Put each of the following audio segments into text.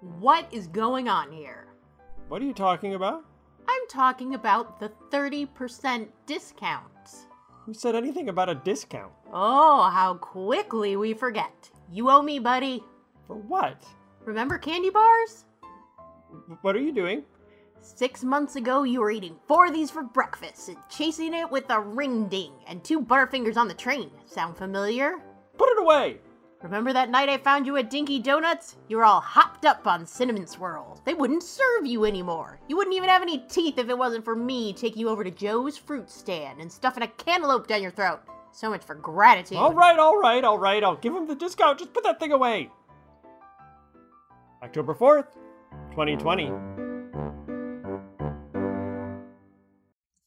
What is going on here? What are you talking about? I'm talking about the 30% discounts. Who said anything about a discount? Oh, how quickly we forget. You owe me, buddy. For what? Remember candy bars? What are you doing? Six months ago, you were eating four of these for breakfast and chasing it with a ring ding and two Butterfingers on the train. Sound familiar? Put it away! Remember that night I found you at Dinky Donuts? You were all hopped up on cinnamon swirls. They wouldn't serve you anymore. You wouldn't even have any teeth if it wasn't for me taking you over to Joe's fruit stand and stuffing a cantaloupe down your throat. So much for gratitude. All right, all right, all right. I'll give him the discount. Just put that thing away. October 4th, 2020.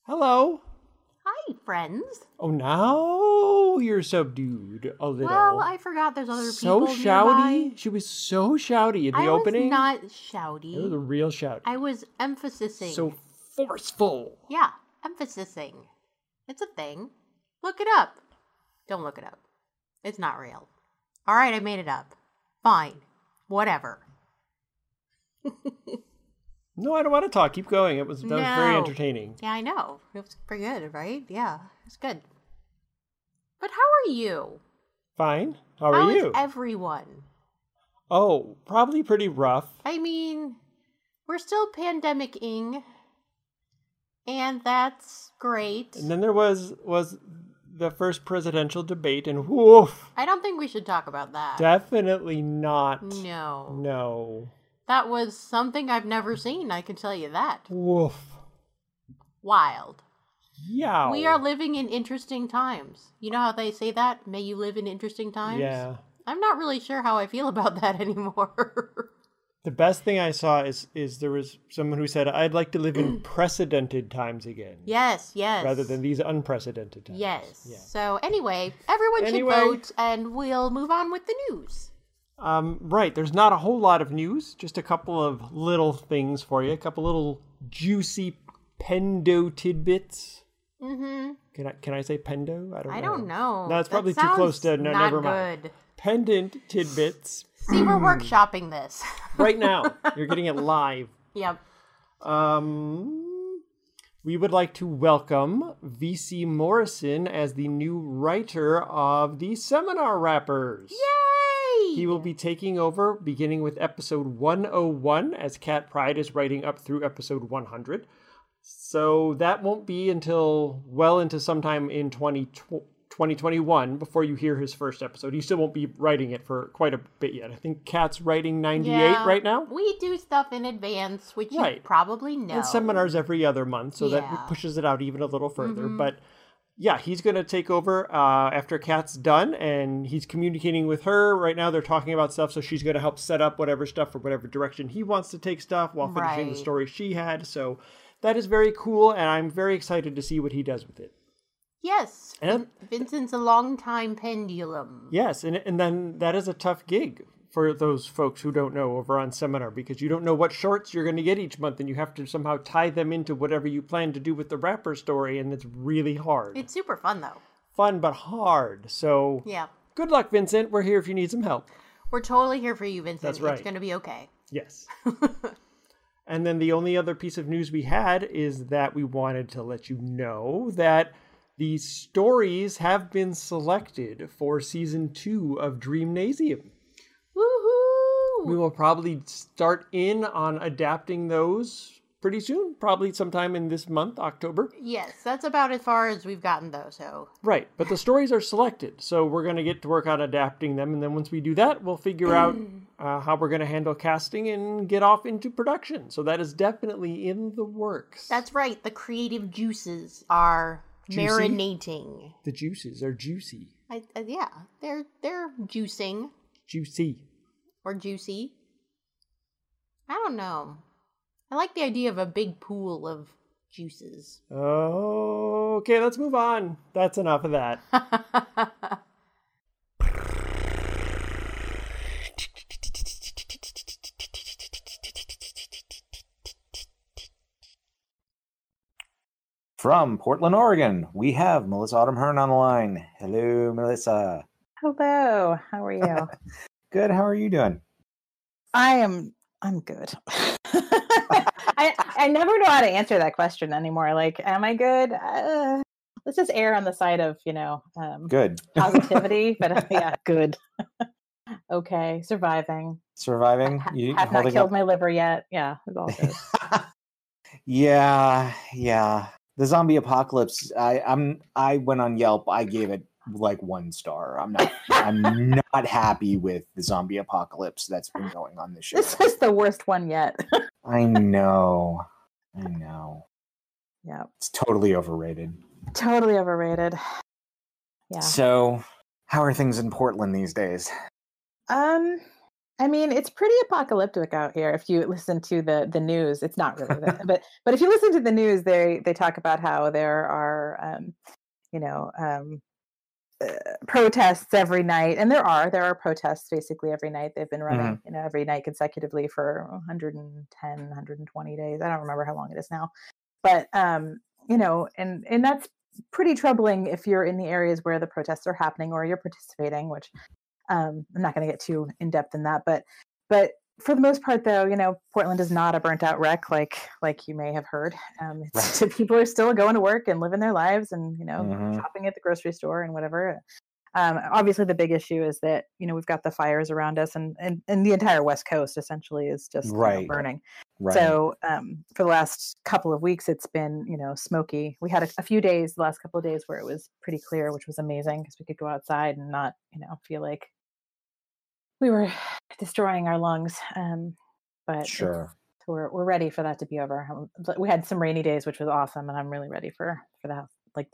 Hello. Hi, friends. Oh, now you're subdued a little. Well, I forgot there's other so people So shouty. nearby. She was so shouty at the I opening. was not shouty. It was a real shout. I was emphasizing. So forceful. yeah, emphasizing. It's a thing. Look it up. Don't look it up. It's not real. All right, I made it up. Fine. Whatever. No, I don't want to talk. Keep going. It was that was very entertaining. Yeah, I know. It was pretty good, right? Yeah, it's good. But how are you? Fine. How How are is you? everyone? oh, probably pretty rough. I mean, we're still pandemic-ing, and that's great. And then there was was the first presidential debate, and woof, I don't think we should talk about that. definitely not. no. No. That was something I've never seen, I can tell you that. Woof. Wild. Yeah. We are living in interesting times. You know how they say that? May you live in interesting times? Yeah. I'm not really sure how I feel about that anymore. The best thing I saw is is there was someone who said I'd like to live in precedented times again. yes, yes. Rather than these unprecedented times. Yes. Yeah. So anyway, everyone Anyway. should vote and we'll move on with the news. Um, right. There's not a whole lot of news. Just a couple of little things for you. A couple little juicy pendo tidbits. Mm-hmm. Can I can I say pendo? I don't. I know. don't know. No, it's probably too close to. No, never mind. good. Pendant tidbits. See, we're workshopping this. Right now, you're getting it live. yep. Um, we would like to welcome VC Morrison as the new writer of the Seminar Wrappers. Yay! He will be taking over beginning with episode 101 as Cat Pride is writing up through episode 100. So that won't be until well into sometime in 20, 2021 before you hear his first episode. He still won't be writing it for quite a bit yet. I think Cat's writing 98 Yeah, right now. We do stuff in advance, which you probably know. And seminars every other month, so Yeah. Mm-hmm. that pushes it out even a little further. But yeah, he's going to take over uh, after Kat's done, and he's communicating with her. Right now, they're talking about stuff, so she's going to help set up whatever stuff for whatever direction he wants to take stuff while finishing the story she had. So that is very cool, and I'm very excited to see what he does with it. Yes. And- Vincent's a long-time pendulum. Yes, and and then that is a tough gig for those folks who don't know over on seminar because you don't know what shorts you're going to get each month, and you have to somehow tie them into whatever you plan to do with the wrapper story, and it's really hard. It's super fun though. fun but hard. So Yeah. good luck, Vincent. We're here if you need some help. We're totally here for you, Vincent. That's right. It's going to be okay. Yes. and then the only other piece of news we had is that we wanted to let you know that the stories have been selected for season two of Dreamnasium. Woohoo! We will probably start in on adapting those pretty soon, probably sometime in this month, October. Yes, that's about as far as we've gotten though. So Right, but the stories are selected, so we're going to get to work on adapting them, and then once we do that, we'll figure out uh, how we're going to handle casting and get off into production. So that is definitely in the works. that's right. The creative juices are Juicy? marinating. the juices are juicy, I, uh, yeah, they're they're juicing juicy. or juicy. I don't know. I like the idea of a big pool of juices. Oh, Okay, let's move on. That's enough of that. From Portland, Oregon, we have Melissa Autumn Hearn on the line. Hello, Melissa. Hello, how are you? Good. How are you doing? I am I'm good. I I never know how to answer that question anymore. Like, am I good? Uh, let's just err on the side of you know um, Good. positivity. but uh, yeah, good. okay, surviving. Surviving. Ha- You have not killed up? my liver yet. Yeah, it's all good. yeah, yeah. The zombie apocalypse. I, I'm. I went on Yelp. I gave it like one star. I'm not. I'm not happy with the zombie apocalypse that's been going on this year. this is the worst one yet. I know. I know. yeah, It's totally overrated. totally overrated. Yeah. So, how are things in Portland these days? Um, I mean, it's pretty apocalyptic out here. If you listen to the the news, it's not really, but but if you listen to the news, they they talk about how there are, um, you know, um, uh, protests every night, and there are there are protests basically every night. They've been running, you know, every night consecutively for 110, 120 days. I don't remember how long it is now, but um, you know, and and that's pretty troubling if you're in the areas where the protests are happening or you're participating, which um, I'm not going to get too in depth in that, but but for the most part, though, you know, Portland is not a burnt out wreck like like you may have heard. Um, it's, people are still going to work and living their lives, and you know, Mhm. shopping at the grocery store and whatever. Um, obviously, the big issue is that you know we've got the fires around us, and and, and the entire West Coast essentially is just you know, Right. burning. Right. So um, for the last couple of weeks, it's been you know smoky. We had a, a few days, the last couple of days, where it was pretty clear, which was amazing because we could go outside and not you know feel like we were destroying our lungs. Um, but sure. we're we're ready for that to be over. Um, We had some rainy days, which was awesome, and I'm really ready for for that. Like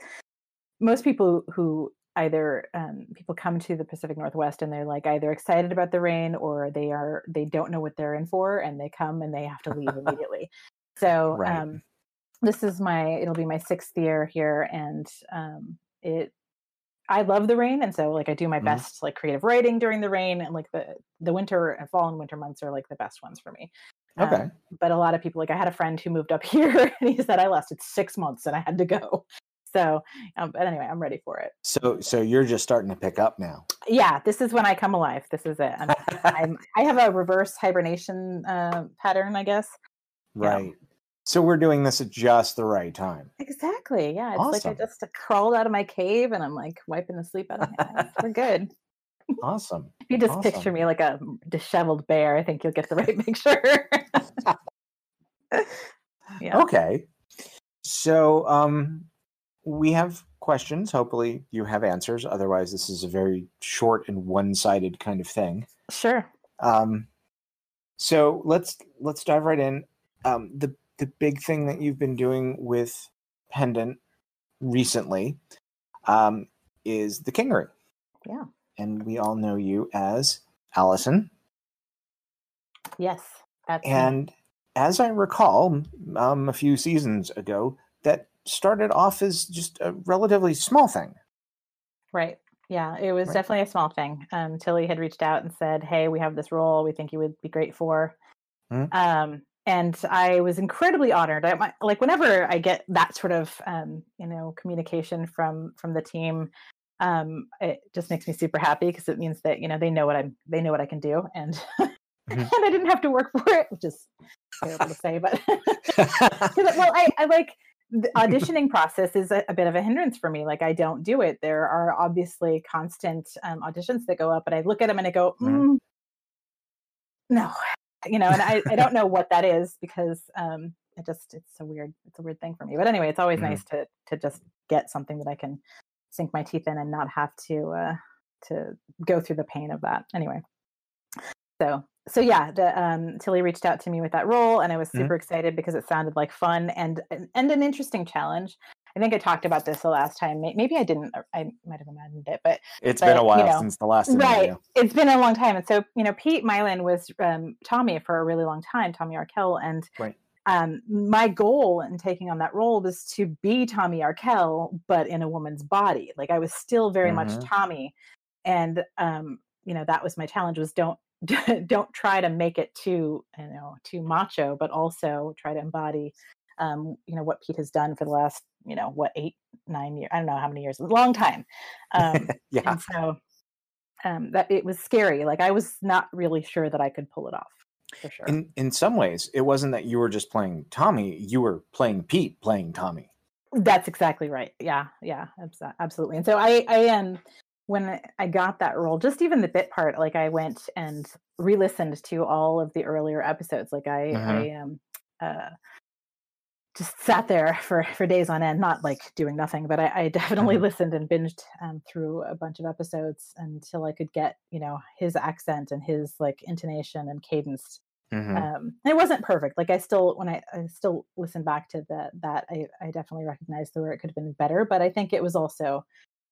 most people who either um, people come to the Pacific Northwest and they're like either excited about the rain or they are they don't know what they're in for, and they come and they have to leave immediately. So Right. um, this is my it'll be my sixth year here, and um, it. I love the rain, and so like I do my Mhm. best like creative writing during the rain, and like the the winter and fall and winter months are like the best ones for me. Okay. Um, but a lot of people, like I had a friend who moved up here and he said I lasted six months and I had to go. So, um, but anyway, I'm ready for it. So, so you're just starting to pick up now. Yeah, this is when I come alive. This is it. I'm, I'm I have a reverse hibernation uh, pattern, I guess. Right. So we're doing this at just the right time. Exactly. Yeah, it's like I just crawled out of my cave and I'm like wiping the sleep out of my eyes. We're good. Awesome. If you just Awesome. picture me like a disheveled bear, I think you'll get the right picture. yeah. Okay. So, um, we have questions. Hopefully, you have answers. Otherwise, this is a very short and one-sided kind of thing. Sure. Um, so let's let's dive right in. Um, the the big thing that you've been doing with Pendant recently um, is the Kingery. Yeah. and we all know you as Allison. Yes. That's me. And as I recall, um, a few seasons ago, that started off as just a relatively small thing. Right. Yeah, it was Right. definitely a small thing. Um, Tilly had reached out and said, "Hey, we have this role. We think you would be great for." Mhm. Um, and I was incredibly honored. I, like whenever I get that sort of um, you know communication from from the team, um, it just makes me super happy because it means that you know they know what I'm they know what I can do, and Mhm. and I didn't have to work for it, which is terrible to say, but well, I, I like the auditioning process is a, a bit of a hindrance for me. Like I don't do it. There are obviously constant um, auditions that go up, and I look at them and I go, Mhm. mm, no, you know, and I, I don't know what that is because um, it just it's a weird it's a weird thing for me. But anyway, it's always Mhm. nice to to just get something that I can sink my teeth in and not have to uh, to go through the pain of that. Anyway, so so yeah, the um, Tilly reached out to me with that role, and I was Mhm. super excited because it sounded like fun and and an interesting challenge. I think I talked about this the last time. Maybe I didn't. I might have imagined it, but it's But, been a you while know, since the last right, interview. it's been a long time. And so you know, Pete Mylan was um, Tommy for a really long time, Tommy Arkell, and Right. um, my goal in taking on that role was to be Tommy Arkell, but in a woman's body. Like I was still very much Mhm. Tommy, and um, you know that was my challenge was don't don't try to make it too you know too macho, but also try to embody um, you know what Pete has done for the last you know what eight nine years I don't know how many years a long time. Um, Yeah. and so um, that it was scary. Like I was not really sure that I could pull it off. for sure. In in some ways, it wasn't that you were just playing Tommy; you were playing Pete, playing Tommy. That's exactly right. Yeah, yeah, abso- absolutely. And so I, I um, when I got that role, just even the bit part, like I went and re-listened to all of the earlier episodes. Like I. I um, uh, just sat there for for days on end, not like doing nothing, but I, I definitely Mhm. listened and binged um, through a bunch of episodes until I could get, you know, his accent and his like intonation and cadence Mhm. um and it wasn't perfect like i still when i, I still listen back to that that I, I definitely recognized the where it could have been better but i think it was also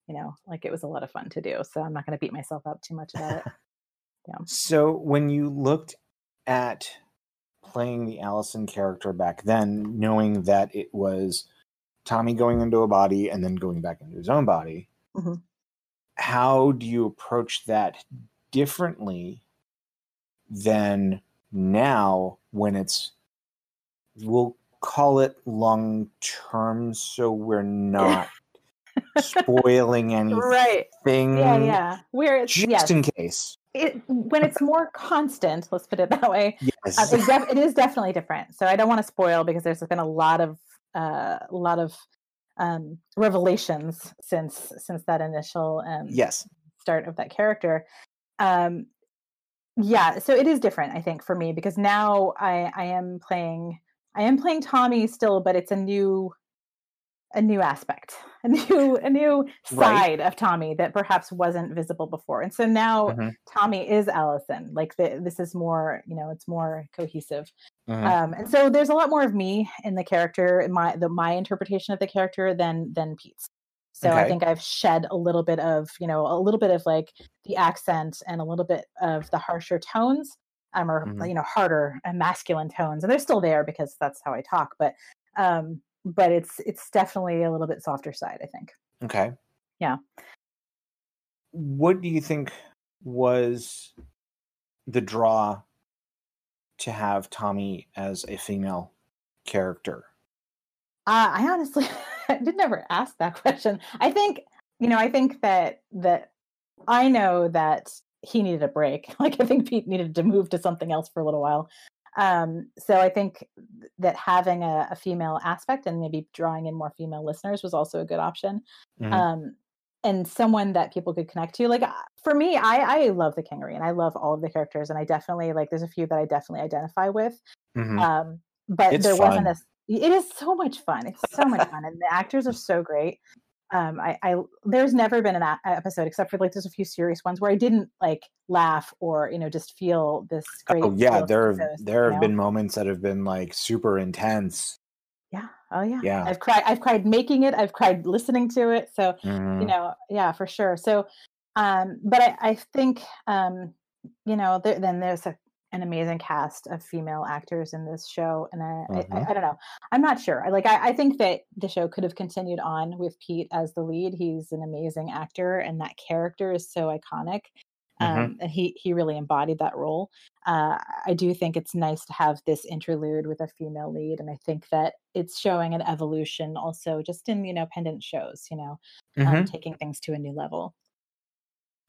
you know like it was a lot of fun to do so i'm not going to beat myself up too much about it Yeah. So when you looked at playing the Allison character back then, knowing that it was Tommy going into a body and then going back into his own body, Mhm. how do you approach that differently than now when it's we'll call it long term so we're not spoiling anything right. Yeah yeah. Where it's just yes. in case it, when it's more constant let's put it that way yes. uh, it, def- it is definitely different. So i don't want to spoil because there's been a lot of uh, a lot of um, revelations since since that initial um, yes. start of that character. Um yeah so it is different i think for me because now i i am playing i am playing tommy still but it's a new a new aspect a new a new Right. side of tommy that perhaps wasn't visible before and so now Mhm. tommy is allison like the, this is more you know it's more cohesive Mhm. um and so there's a lot more of me in the character in my the my interpretation of the character than than pete's so i think i've shed a little bit of you know a little bit of like the accent and a little bit of the harsher tones um or Mhm. you know harder and masculine tones and they're still there because that's how i talk but um but it's it's definitely a little bit softer side i think Okay. Yeah. What do you think was the draw to have Tommy as a female character? Uh, I honestly did never ask that question. I think you know, I think that that I know that he needed a break. Like I think Pete needed to move to something else for a little while. Um, so I think that having a, a female aspect and maybe drawing in more female listeners was also a good option. Mhm. Um, and someone that people could connect to. Like uh, for me, I I love the Kingery and I love all of the characters, and I definitely like. There's a few that I definitely identify with. Mhm. Um, but It's there wasn't fun. a. s- It is so much fun. It's so much fun, and the actors are so great. Um, I, I there's never been an a- episode except for like there's a few serious ones where I didn't like laugh or you know just feel this great. oh yeah, there have, there have know? been moments that have been like super intense. yeah oh yeah Yeah. I've cried I've cried making it I've cried listening to it so Mhm. you know yeah for sure so um but i i think um you know there, then there's a, an amazing cast of female actors in this show and I, I, I i don't know i'm not sure I like I, I think that the show could have continued on with pete as the lead he's an amazing actor and that character is so iconic um Mhm. and he he really embodied that role uh i do think it's nice to have this interlude with a female lead and i think that it's showing an evolution also just in you know pendant shows you know um, Mhm. taking things to a new level.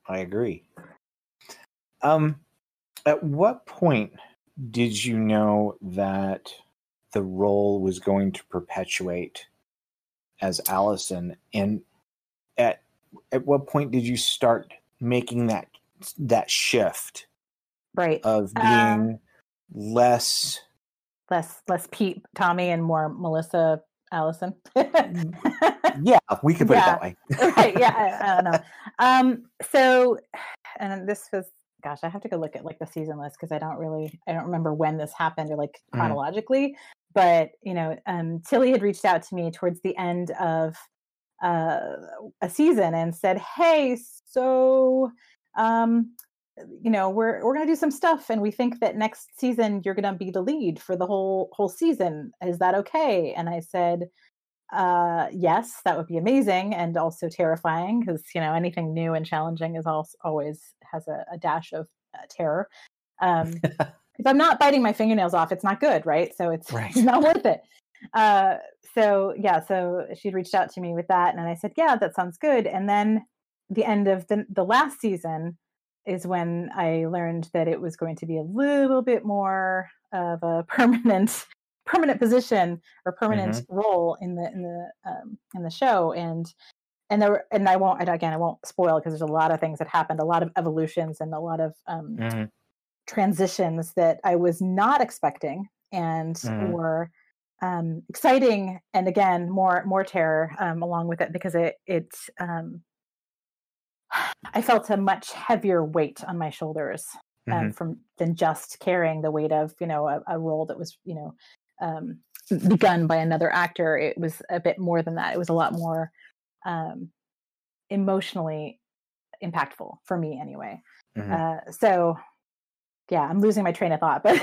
I agree. Um, at what point did you know that the role was going to perpetuate as Allison, and at at what point did you start making that that shift Right. of being Um, less? less less Pete, Tommy, and more Melissa, Allison. Yeah, we could put Yeah. it that way. right. Yeah. I, I don't know. Um. So, and this was, gosh, I have to go look at like the season list because I don't really, I don't remember when this happened or like Mhm. chronologically. But you know, um, Tilly had reached out to me towards the end of uh, a season and said, "Hey, so." Um, you know we're we're going to do some stuff and we think that next season you're going to be the lead for the whole whole season is that okay and i said uh yes that would be amazing and also terrifying because you know anything new and challenging is also always has a, a dash of uh, terror. Um if i'm not biting my fingernails off it's not good right? So it's, Right. it's not worth it. Uh so yeah so she'd reached out to me with that and i said yeah that sounds good. And then the end of the, the last season is when I learned that it was going to be a little bit more of a permanent permanent position or permanent Mm-hmm. role in the in the um, in the show and and there were, and I won't and again I won't spoil because there's a lot of things that happened a lot of evolutions and a lot of um, Mhm. transitions that I was not expecting and Mhm. were um, exciting and again more more terror um, along with it because it it um, I felt a much heavier weight on my shoulders um, from than just carrying the weight of you know a, a role that was you know um, begun by another actor. It was a bit more than that. It was a lot more um, emotionally impactful for me anyway. Mhm. Uh, so yeah, I'm losing my train of thought, but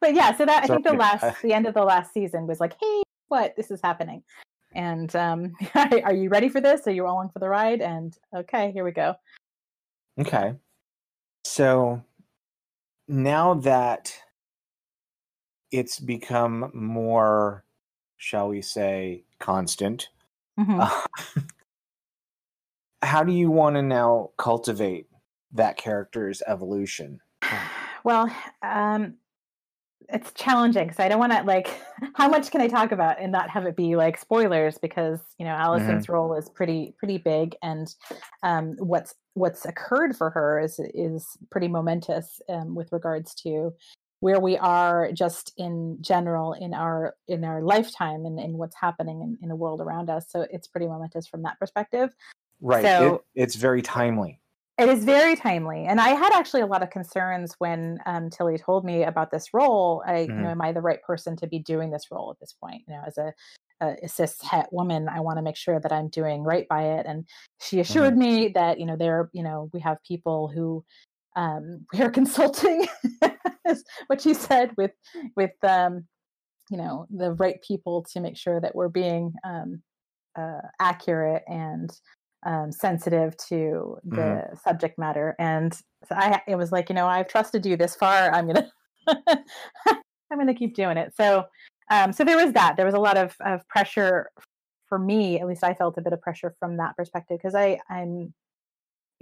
but yeah. So that I think the last the end of the last season was like, hey, what this is happening, and um, are you ready for this? Are you all in for the ride? And okay, here we go. Okay. So now that it's become more, shall we say, constant, Mhm. uh, how do you want to now cultivate that character's evolution? well um it's challenging because i don't want to like how much can i talk about and not have it be like spoilers because you know allison's role is pretty pretty big and um what's what's occurred for her is is pretty momentous um, with regards to where we are just in general in our in our lifetime and in what's happening in, in the world around us so it's pretty momentous from that perspective Right. So- it, it's very timely. it is very timely, and I had actually a lot of concerns when um, Tilly told me about this role. I, you know, Mhm. am I the right person to be doing this role at this point? You know, as a, a cis het woman, I want to make sure that I'm doing right by it. And she assured me that you know there, you know, we have people who um, we are consulting, what she said with with um, you know the right people to make sure that we're being um, uh, accurate and um, sensitive to the Mhm. subject matter. And so I, it was like, you know, I've trusted you this far. I'm gonna, I'm gonna keep doing it. So, um, so there was that. There was a lot of of pressure for me. At least I felt a bit of pressure from that perspective because I, I'm,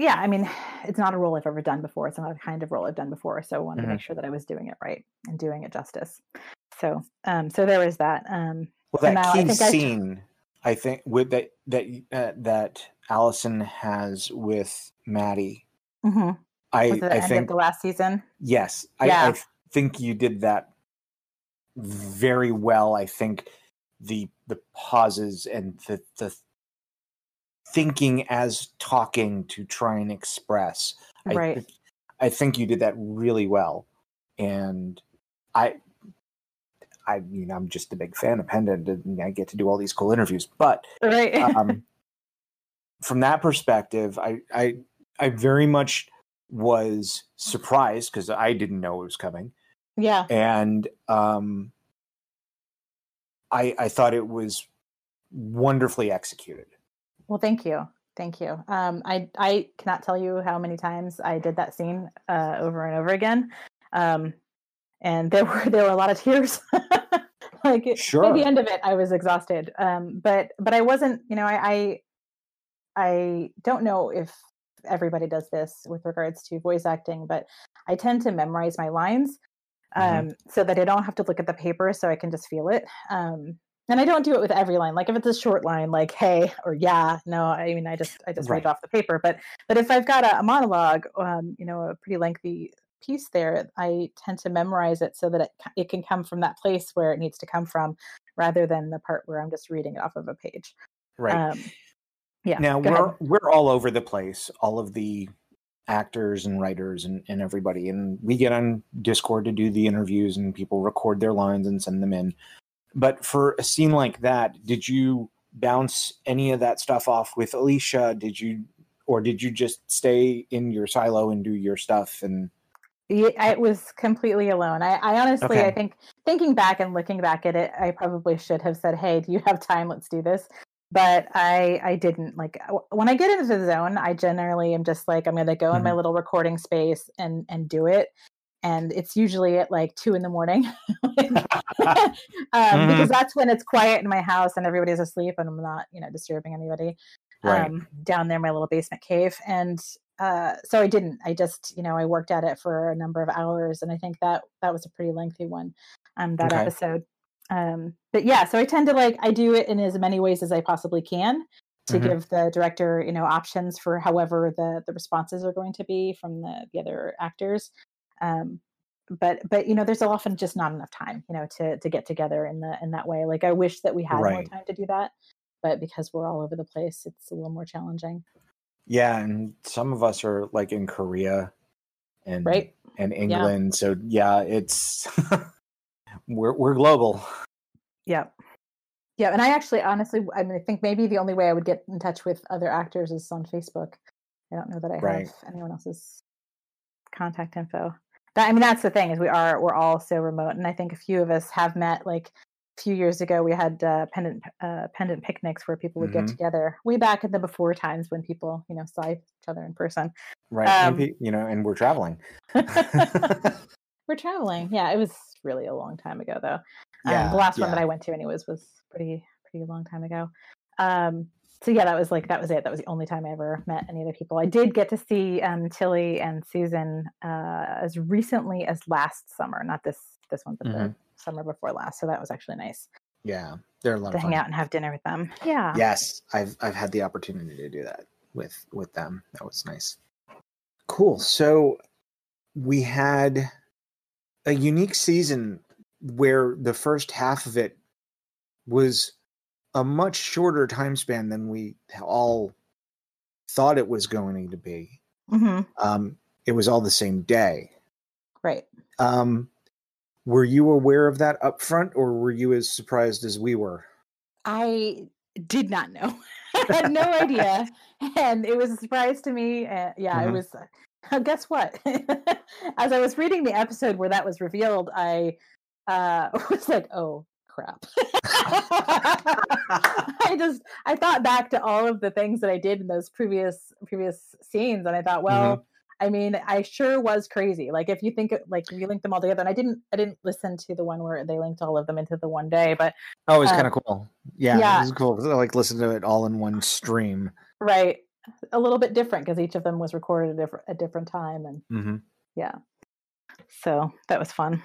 yeah. I mean, it's not a role I've ever done before. It's not a kind of role I've done before. So I wanted to make sure that I was doing it right and doing it justice. So, um, so there was that. Um, Well, that I key I- scene, I think, with that that uh, that Allison has with Maddie, mhm. I was it the I end think of the last season? yes, I, Yeah. I think you did that very well. I think the the pauses and the the thinking as talking to try and express. I, Right. I think you did that really well, and I. I mean, I'm just a big fan of Pendant, and I get to do all these cool interviews. But Right. um, from that perspective, I, I I very much was surprised because I didn't know it was coming, yeah. and um, I I thought it was wonderfully executed. Well, thank you. Thank you. Um, I I cannot tell you how many times I did that scene uh, over and over again, um, and there were there were a lot of tears. like it- by the end of it, I was exhausted. Um, but but I wasn't. You know, I, I I don't know if everybody does this with regards to voice acting, but I tend to memorize my lines um, Mhm. so that I don't have to look at the paper, so I can just feel it. Um, and I don't do it with every line. Like if it's a short line, like "Hey" or "Yeah," no, I mean I just I just Right. read off the paper. But but if I've got a, a monologue, um, you know, a pretty lengthy piece there, I tend to memorize it so that it it can come from that place where it needs to come from, rather than the part where I'm just reading it off of a page. Right Um, yeah. now, we're ahead. we're all over the place. All of the actors and writers and, and everybody, and we get on Discord to do the interviews, and people record their lines and send them in. But for a scene like that, did you bounce any of that stuff off with Alicia? Did you, or did you just stay in your silo and do your stuff? And Yeah, I was completely alone. I, I honestly, I think thinking back and looking back at it, I probably should have said, "Hey, do you have time? Let's do this." But I, I didn't. Like when I get into the zone, I generally am just like, I'm going to go in my mm-hmm. little recording space and and do it. And it's usually at like two in the morning, um, because that's when it's quiet in my house and everybody's asleep and I'm not, you know, disturbing anybody Right. um, down there in my little basement cave. And uh, so I didn't. I just, you know, I worked at it for a number of hours, and I think that that was a pretty lengthy one. Um, that Okay. episode. Um, but yeah, so I tend to like I do it in as many ways as I possibly can to Mhm. give the director, you know, options for however the the responses are going to be from the the other actors. Um, but but you know, there's often just not enough time, you know, to to get together in the in that way. Like I wish that we had more time to do that, but because we're all over the place, it's a little more challenging. Yeah, and some of us are like in Korea and Right. and England. So yeah, it's we're we're global. Yeah. Yeah. And I actually honestly I mean I think maybe the only way I would get in touch with other actors is on Facebook. I don't know that I Right. have anyone else's contact info. That I mean that's the thing is we are we're all so remote and I think a few of us have met like a few years ago we had uh, pendant uh, pendant picnics where people would Mhm. get together way back in the before times when people you know saw each other in person. Right. Um, Maybe, you know, and we're traveling. We're traveling. Yeah, it was really a long time ago though. Yeah, um, the last one that. I went to, anyways, was pretty pretty long time ago. Um, so yeah, that was like that was it. That was the only time I ever met any other people. I did get to see um, Tilly and Susan uh, as recently as last summer, not this this one, but the Mhm. summer before last. So that was actually nice yeah. They're a lot to of hang out and have dinner with them. Yeah. Yes, I've I've had the opportunity to do that with with them. That was nice. Cool. So we had a unique season where the first half of it was a much shorter time span than we all thought it was going to be. hmm Um, it was all the same day. Right. Um, were you aware of that up front, or were you as surprised as we were? I did not know. I had no idea, and it was a surprise to me. Uh, yeah, it Mhm. was. Uh, guess what? As I was reading the episode where that was revealed, I uh, was like, "Oh crap!" I just I thought back to all of the things that I did in those previous previous scenes, and I thought, well. I mean, I sure was crazy. Like if you think like if you link them all together, and I didn't I didn't listen to the one where they linked all of them into the one day, but Oh, it was Uh, kind of cool. Yeah, yeah. it was cool. I like listen to it all in one stream. right a little bit different because each of them was recorded at a different, a different time and Mm-hmm. yeah so that was fun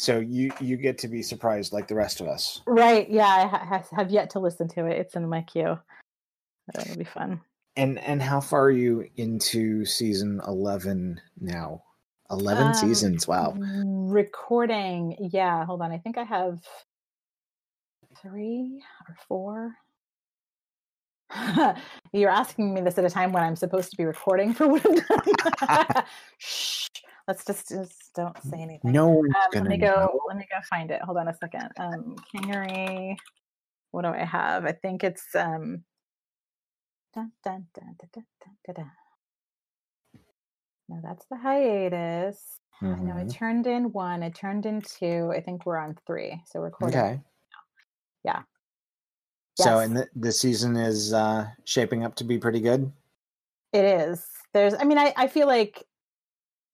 So you you get to be surprised like the rest of us. right yeah i ha- have yet to listen to it it's in my queue that'll be fun And and how far are you into season eleven now? Eleven Um, seasons. Wow. recording yeah hold on i think i have three or four you're asking me this at a time when i'm supposed to be recording for what i've done Shh, let's just just don't say anything No one's Um, let gonna me go. know. Let me go find it. Hold on a second. Um, Kingery. What do I have? I think it's um. Dun, dun, dun, dun, dun, dun. No, that's the hiatus. I know I Mhm. turned in one. I turned in two. I think we're on three. So we're recording. Okay. Yeah. So and the, the season is uh shaping up to be pretty good. It is. There's. I mean, I I feel like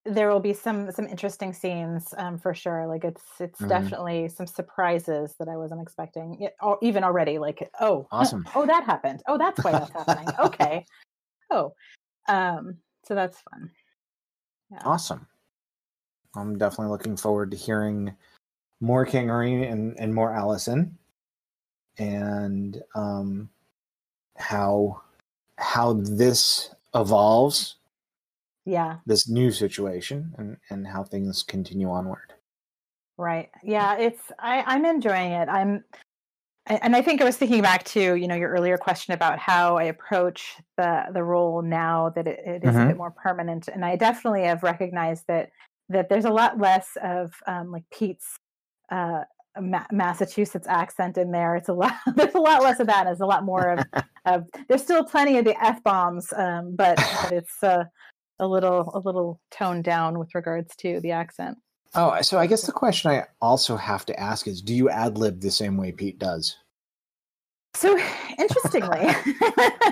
there will be some some interesting scenes um, for sure. Like it's it's Mhm. definitely some surprises that I wasn't expecting. It, or even already, like oh, Awesome. oh that happened. Oh, that's why that's happening. Okay. Oh, um. So that's fun. Yeah. Awesome. I'm definitely looking forward to hearing more Kingery and, and more Allison and um how how this evolves, Yeah. this new situation and, and how things continue onward. Right. Yeah, it's I I'm enjoying it. I'm and I think I was thinking back to, you know, your earlier question about how I approach the the role now that it, it is a Mhm. bit more permanent. And I definitely have recognized that that there's a lot less of um, like Pete's uh, Ma- Massachusetts accent in there. It's a lot. There's a lot less of that. And there's a lot more of, of. There's still plenty of the f bombs, um, but, but it's uh, a little a little toned down with regards to the accent. Oh, so I guess the question I also have to ask is do you ad lib the same way Pete does? So interestingly, uh,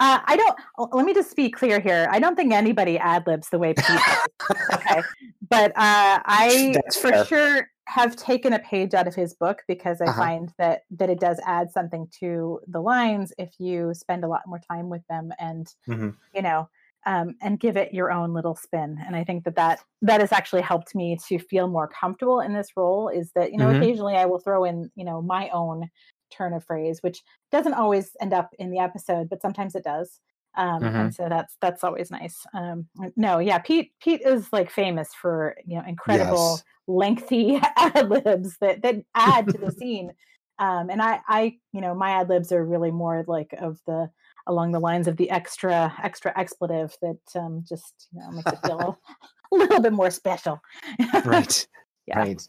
I don't. Let me just be clear here. I don't think anybody ad libs the way Pete does. okay, but uh, I That's for fair. sure have taken a page out of his book because I Uh-huh. find that that it does add something to the lines if you spend a lot more time with them and Mhm. you know um, and give it your own little spin. And I think that that that has actually helped me to feel more comfortable in this role. Is that you know Mhm. occasionally I will throw in you know my own turn of phrase, which doesn't always end up in the episode, but sometimes it does. Um, Mhm. And so that's that's always nice. Um, no, yeah, Pete Pete is like famous for you know incredible Yes. lengthy ad libs that that add to the scene. Um, and I I you know my ad libs are really more like of the along the lines of the extra extra expletive that um, just you know makes it feel a little bit more special. Right. Yeah. Right.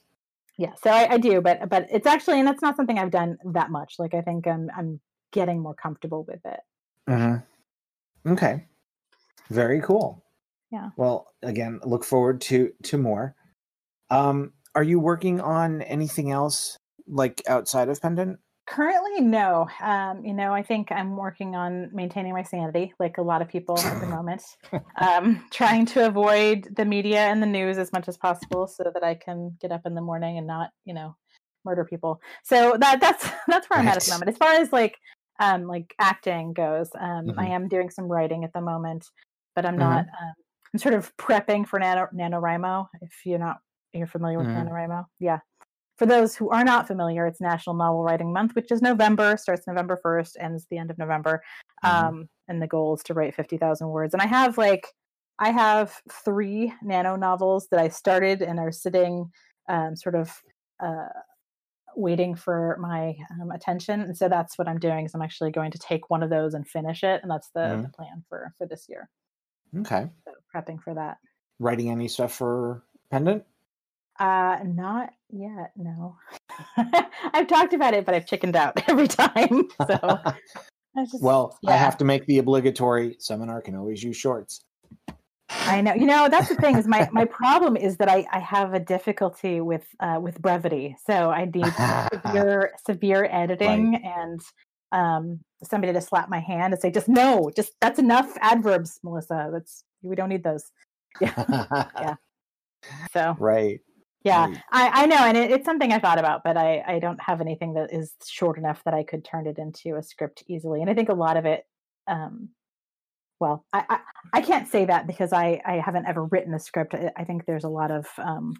yeah so I, I do but but it's actually and that's not something i've done that much like i think i'm i'm getting more comfortable with it hmm Okay. Very cool. Yeah. Well, again, look forward to to more. Um, are you working on anything else like outside of Pendant? Currently no um you know i think i'm working on maintaining my sanity like a lot of people at the moment um trying to avoid the media and the news as much as possible so that i can get up in the morning and not you know murder people. So that that's that's where i'm at at the moment. As far as like um like acting goes um i Mhm. am doing some writing at the moment but i'm not um i'm sort of prepping for nano nanowrimo if you're not you're familiar with Mhm. nanowrimo. Yeah for those who are not familiar, it's National Novel Writing Month, which is November, starts November 1st, ends the end of November. Mhm. Um, and the goal is to write 50,000 words. And I have like, I have three nano novels that I started and are sitting um, sort of uh, waiting for my um, attention. And so that's what I'm doing is I'm actually going to take one of those and finish it. And that's the, Mhm. the plan for, for this year. Okay. So prepping for that. Writing any stuff for Pendant? Uh, not yet. No, I've talked about it, but I've chickened out every time. So I just, well, I have to make the obligatory seminar can always use shorts. I know. You know, that's the thing is my my problem is that I I have a difficulty with uh with brevity. So I need severe severe editing and um somebody to slap my hand and say just no, just that's enough adverbs, Melissa. That's we don't need those. Yeah yeah. So Right. Yeah. I I know, and it, it's something I thought about, but I I don't have anything that is short enough that I could turn it into a script easily. And I think a lot of it um well, I, I, I can't say that because I, I haven't ever written a script. I, I think there's a lot of um,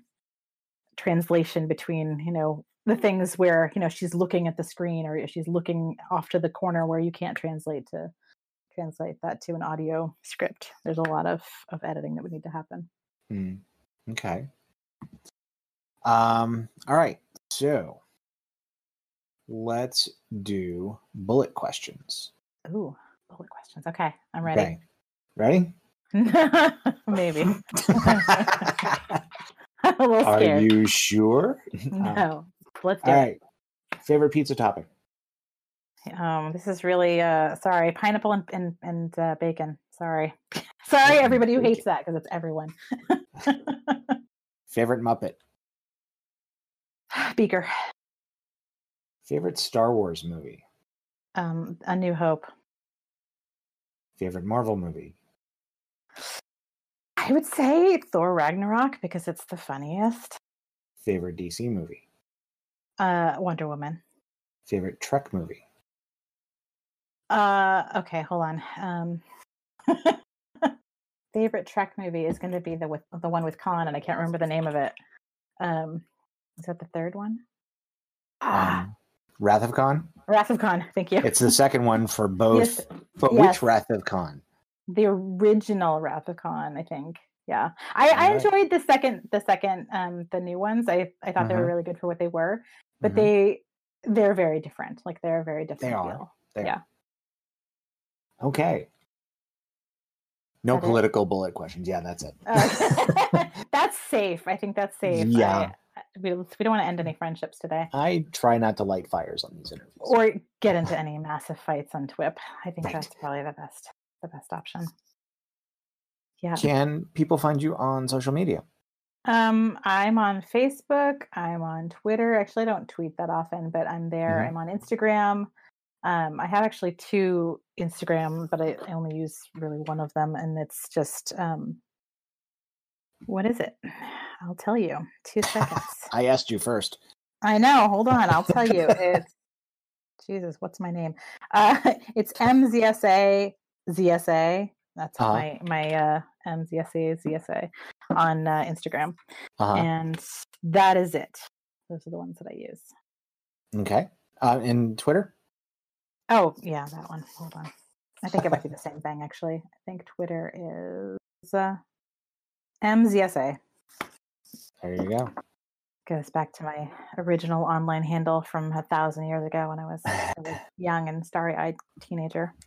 translation between, you know, the things where, you know, she's looking at the screen or she's looking off to the corner where you can't translate to translate that to an audio script. There's a lot of, of editing that would need to happen. Hmm. Okay. Um, all right. So let's do bullet questions. Ooh, bullet questions. Okay, I'm ready. Okay. Ready? Maybe. I'm a little Are scared. you sure? No. Let's do All it. right. Favorite pizza topping? Um, this is really uh sorry, pineapple and and, and uh, bacon. Sorry, sorry, everybody who hates that because it's everyone. Favorite Muppet? Beaker, Favorite Star Wars movie? um, A New Hope. Favorite Marvel movie? I would say Thor Ragnarok because it's the funniest. Favorite DC movie? Uh, Wonder Woman. Favorite Trek movie? Uh, okay, hold on. Um, favorite Trek movie is going to be the with the one with Khan, and I can't remember the name of it. Um, is that the third one? Ah, Um, Wrath of Khan? Wrath of Khan. Thank you. It's the second one for both. Yes, but yes. which Wrath of Khan? the original Wrath of Khan, I think. Yeah, I, I enjoyed the second, the second, um, the new ones. I I thought they were Mhm. really good for what they were, but Mhm. they they're very different. Like they're a very different. They are. There. Yeah. Okay. No That political bullet questions. Yeah, that's it. Uh, that's safe. I think that's safe. Yeah. I- we, we don't want to end any friendships today I try not to light fires on these interviews. or get into any massive fights on TWIP. I think Right. that's probably the best, the best option. Yeah. Can people find you on social media? Um, I'm on Facebook. I'm on Twitter. Actually, I don't tweet that often, but I'm there. Mhm. I'm on Instagram. Um, I have actually two Instagram, but I, I only use really one of them, and it's just um, what is it? I'll tell you. Two seconds. I asked you first. I know. Hold on. I'll tell you. It's Jesus. What's my name? Uh, it's MZSA ZSA. That's Uh-huh. my my uh, MZSA ZSA on uh, Instagram, Uh-huh. and that is it. Those are the ones that I use. Okay. Uh, and Twitter? Oh yeah, that one. Hold on. I think it might be the same thing actually. I think Twitter is uh, MZSA. There you go. Goes back to my original online handle from a thousand years ago when I was a really young and starry-eyed teenager.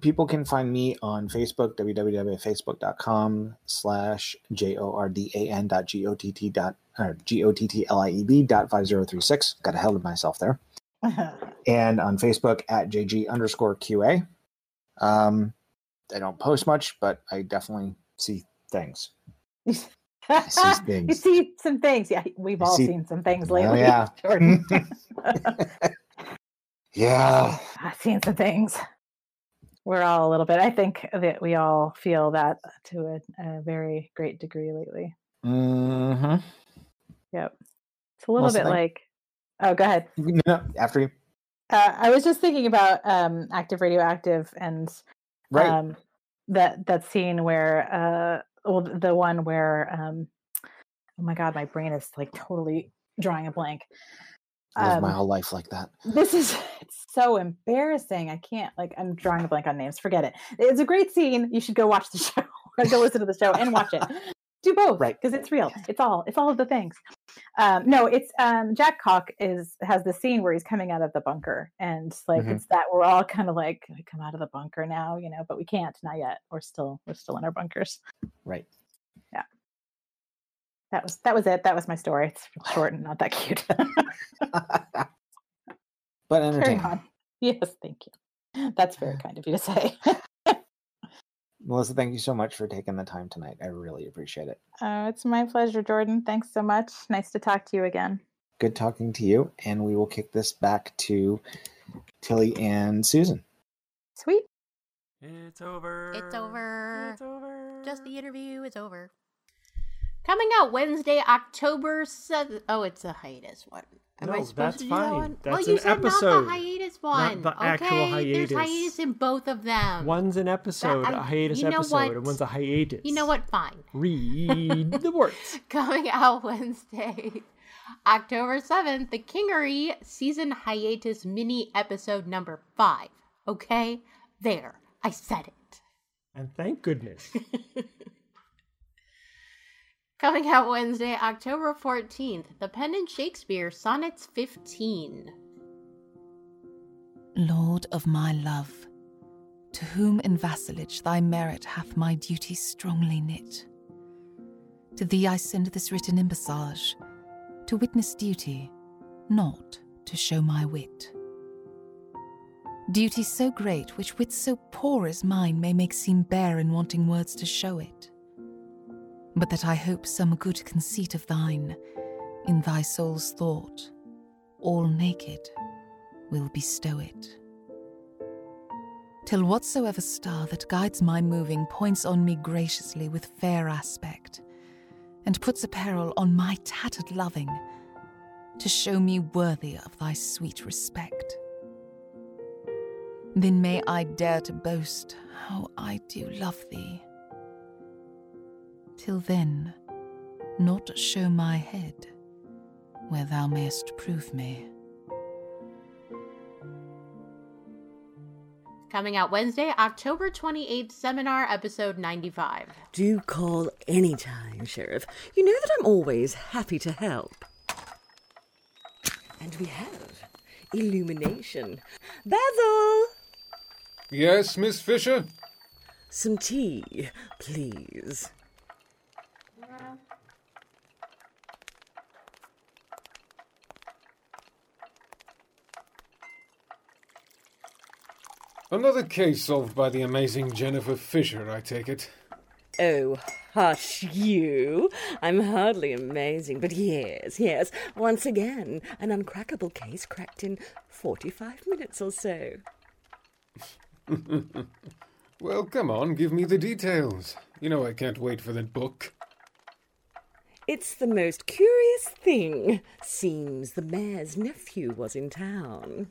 People can find me on Facebook, www.facebook.com slash J-O-R-D-A-N dot G-O-T-T dot, or G-O-T-T-L-I-E-B dot 5036. Got a ahead of myself there. and on Facebook at JG underscore QA. Um, I don't post much, but I definitely see things. you see some things. Yeah, we've I all see- seen some things Oh, lately. yeah. Jordan. yeah. I've seen some things. We're all a little bit. I think that we all feel that to a, a very great degree lately. Mm-hmm. Yep. It's a little the bit like. Oh, go ahead. No, no, after you. Uh, I was just thinking about um, active radioactive and Right. um, that that scene where uh, well, the one where um, oh my god, my brain is like totally drawing a blank. I live my um, whole life like that. This is it's so embarrassing. I can't like I'm drawing a blank on names. Forget it. It's a great scene. You should go watch the show go listen to the show and watch it. Do both, Right. Because it's real. It's all. It's all of the things. Um, no, it's um, Jack Cock is has the scene where he's coming out of the bunker, and like Mhm. it's that we're all kind of like we come out of the bunker now, you know, but we can't, not yet. We're still we're still in our bunkers. Right. Yeah. That was that was it. That was my story. It's short and not that cute. but entertaining. Yes, thank you. That's very kind of you to say. Melissa, thank you so much for taking the time tonight. I really appreciate it. Uh, it's my pleasure, Jordan. Thanks so much. Nice to talk to you again. Good talking to you. And we will kick this back to Tilly and Susan. Sweet. It's over. It's over. It's over. Just the interview is over. Coming out Wednesday, October 7th. Oh, it's a hiatus one. Am I No, supposed that's to do fine. that one? well, you an said not the hiatus one. Not the actual okay? There's hiatus. hiatus in both of them. One's an episode, I- a hiatus you know episode, what? and one's a hiatus. You know what? Fine. Read the words. Coming out Wednesday, October 7th, the Kingery season hiatus mini episode number five. Okay? There. I said it. And thank goodness. Coming out Wednesday, October 14th, The Pendant Shakespeare Sonnets 15. Lord of my love, to whom in vassalage thy merit hath my duty strongly knit. To thee I send this written embassage, to witness duty, not to show my wit. Duty so great, which wit so poor as mine may make seem bare in wanting words to show it. But that I hope some good conceit of thine, in thy soul's thought, all naked, will bestow it. Till whatsoever star that guides my moving points on me graciously with fair aspect, and puts apparel on my tattered loving, to show me worthy of thy sweet respect. Then may I dare to boast how I do love thee. Till then, not show my head where thou mayest prove me. Coming out Wednesday, October 28th, Seminar Episode 95. Do call anytime, Sheriff. You know that I'm always happy to help. And we have illumination. Basil! Yes, Miss Fisher? Some tea, please. Another case solved by the amazing Jennifer Fisher, I take it. Oh, hush you. I'm hardly amazing, but yes, yes, once again, an uncrackable case cracked in 45 minutes or so. Well, come on, give me the details. You know I can't wait for that book. It's the most curious thing. Seems the mayor's nephew was in town.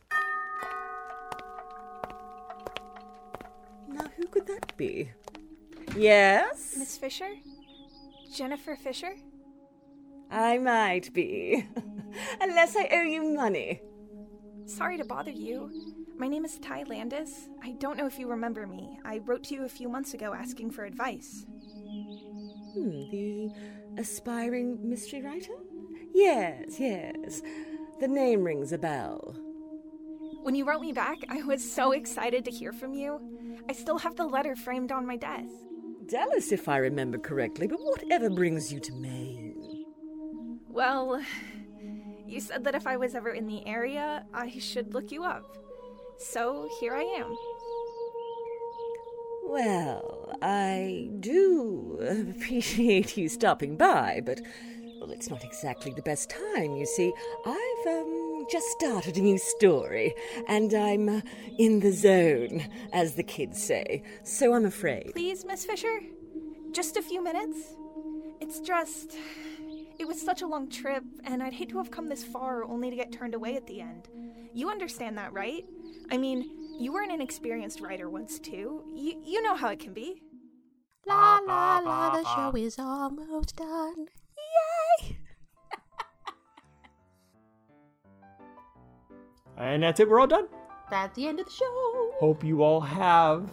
Be? Yes? Miss Fisher? Jennifer Fisher? I might be. Unless I owe you money. Sorry to bother you. My name is Ty Landis. I don't know if you remember me. I wrote to you a few months ago asking for advice. Hmm, the aspiring mystery writer? Yes, yes. The name rings a bell. When you wrote me back, I was so excited to hear from you. I still have the letter framed on my desk. Dallas, if I remember correctly, but whatever brings you to Maine? Well, you said that if I was ever in the area, I should look you up. So here I am. Well, I do appreciate you stopping by, but well, it's not exactly the best time, you see. I've um, just started a new story, and I'm uh, in the zone, as the kids say, so I'm afraid. Please, Miss Fisher? Just a few minutes? It's just. It was such a long trip, and I'd hate to have come this far only to get turned away at the end. You understand that, right? I mean, you were an inexperienced writer once, too. You, you know how it can be. La la la, the show is almost done. Yay! And that's it. We're all done. That's the end of the show. Hope you all have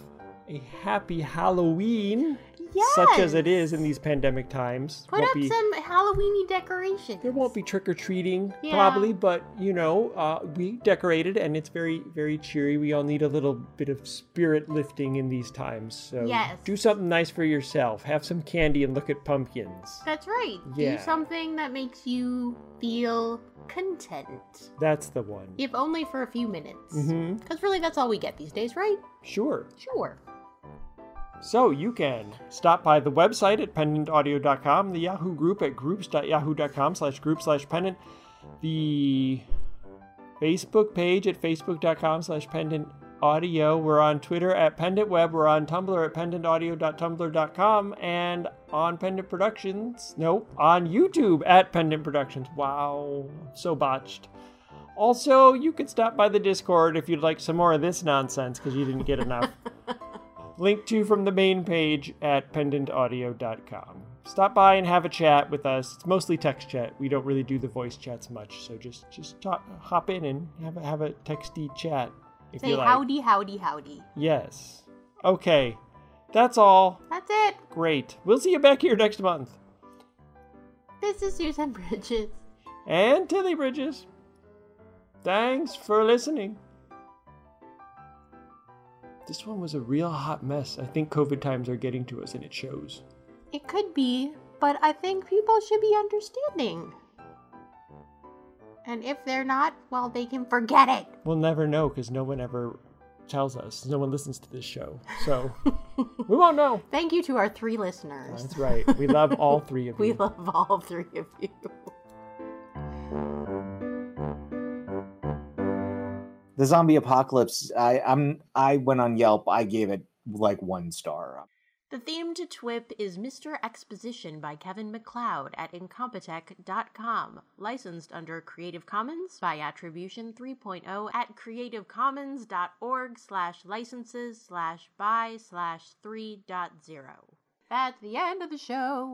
a happy Halloween, Yes. such as it is in these pandemic times. Put Won't up be- some Halloweeny decorations. There won't be trick or treating Yeah. probably, but you know, uh, we decorated and it's very, very cheery. We all need a little bit of spirit lifting in these times. So Yes. do something nice for yourself. Have some candy and look at pumpkins. That's right. Yeah. Do something that makes you feel content. That's the one. If only for a few minutes. Mm-hmm. Because really, that's all we get these days, right? Sure. Sure. So you can stop by the website at pendantaudio.com, the Yahoo group at groups.yahoo.com slash group slash pendant, the Facebook page at facebook.com slash pendant audio. We're on Twitter at pendant web. We're on Tumblr at pendantaudio.tumblr.com and on Pendant Productions. Nope, on YouTube at Pendant Productions. Wow, so botched. Also, you could stop by the Discord if you'd like some more of this nonsense because you didn't get enough. Link to from the main page at pendantaudio.com. Stop by and have a chat with us. It's mostly text chat. We don't really do the voice chats much, so just just talk, hop in and have a, have a texty chat if Say you like. howdy, howdy, howdy. Yes. Okay. That's all. That's it. Great. We'll see you back here next month. This is Susan Bridges. And Tilly Bridges. Thanks for listening. This one was a real hot mess. I think COVID times are getting to us and it shows. It could be, but I think people should be understanding. And if they're not, well, they can forget it. We'll never know because no one ever tells us. No one listens to this show. So we won't know. Thank you to our three listeners. That's right. We love all three of you. We love all three of you. The zombie apocalypse. I I'm I went on Yelp. I gave it like one star. The theme to TWIP is Mr. Exposition by Kevin MacLeod at Incompetech.com, licensed under Creative Commons by Attribution 3.0 at creativecommons.org slash licenses slash by slash 3.0. That's the end of the show.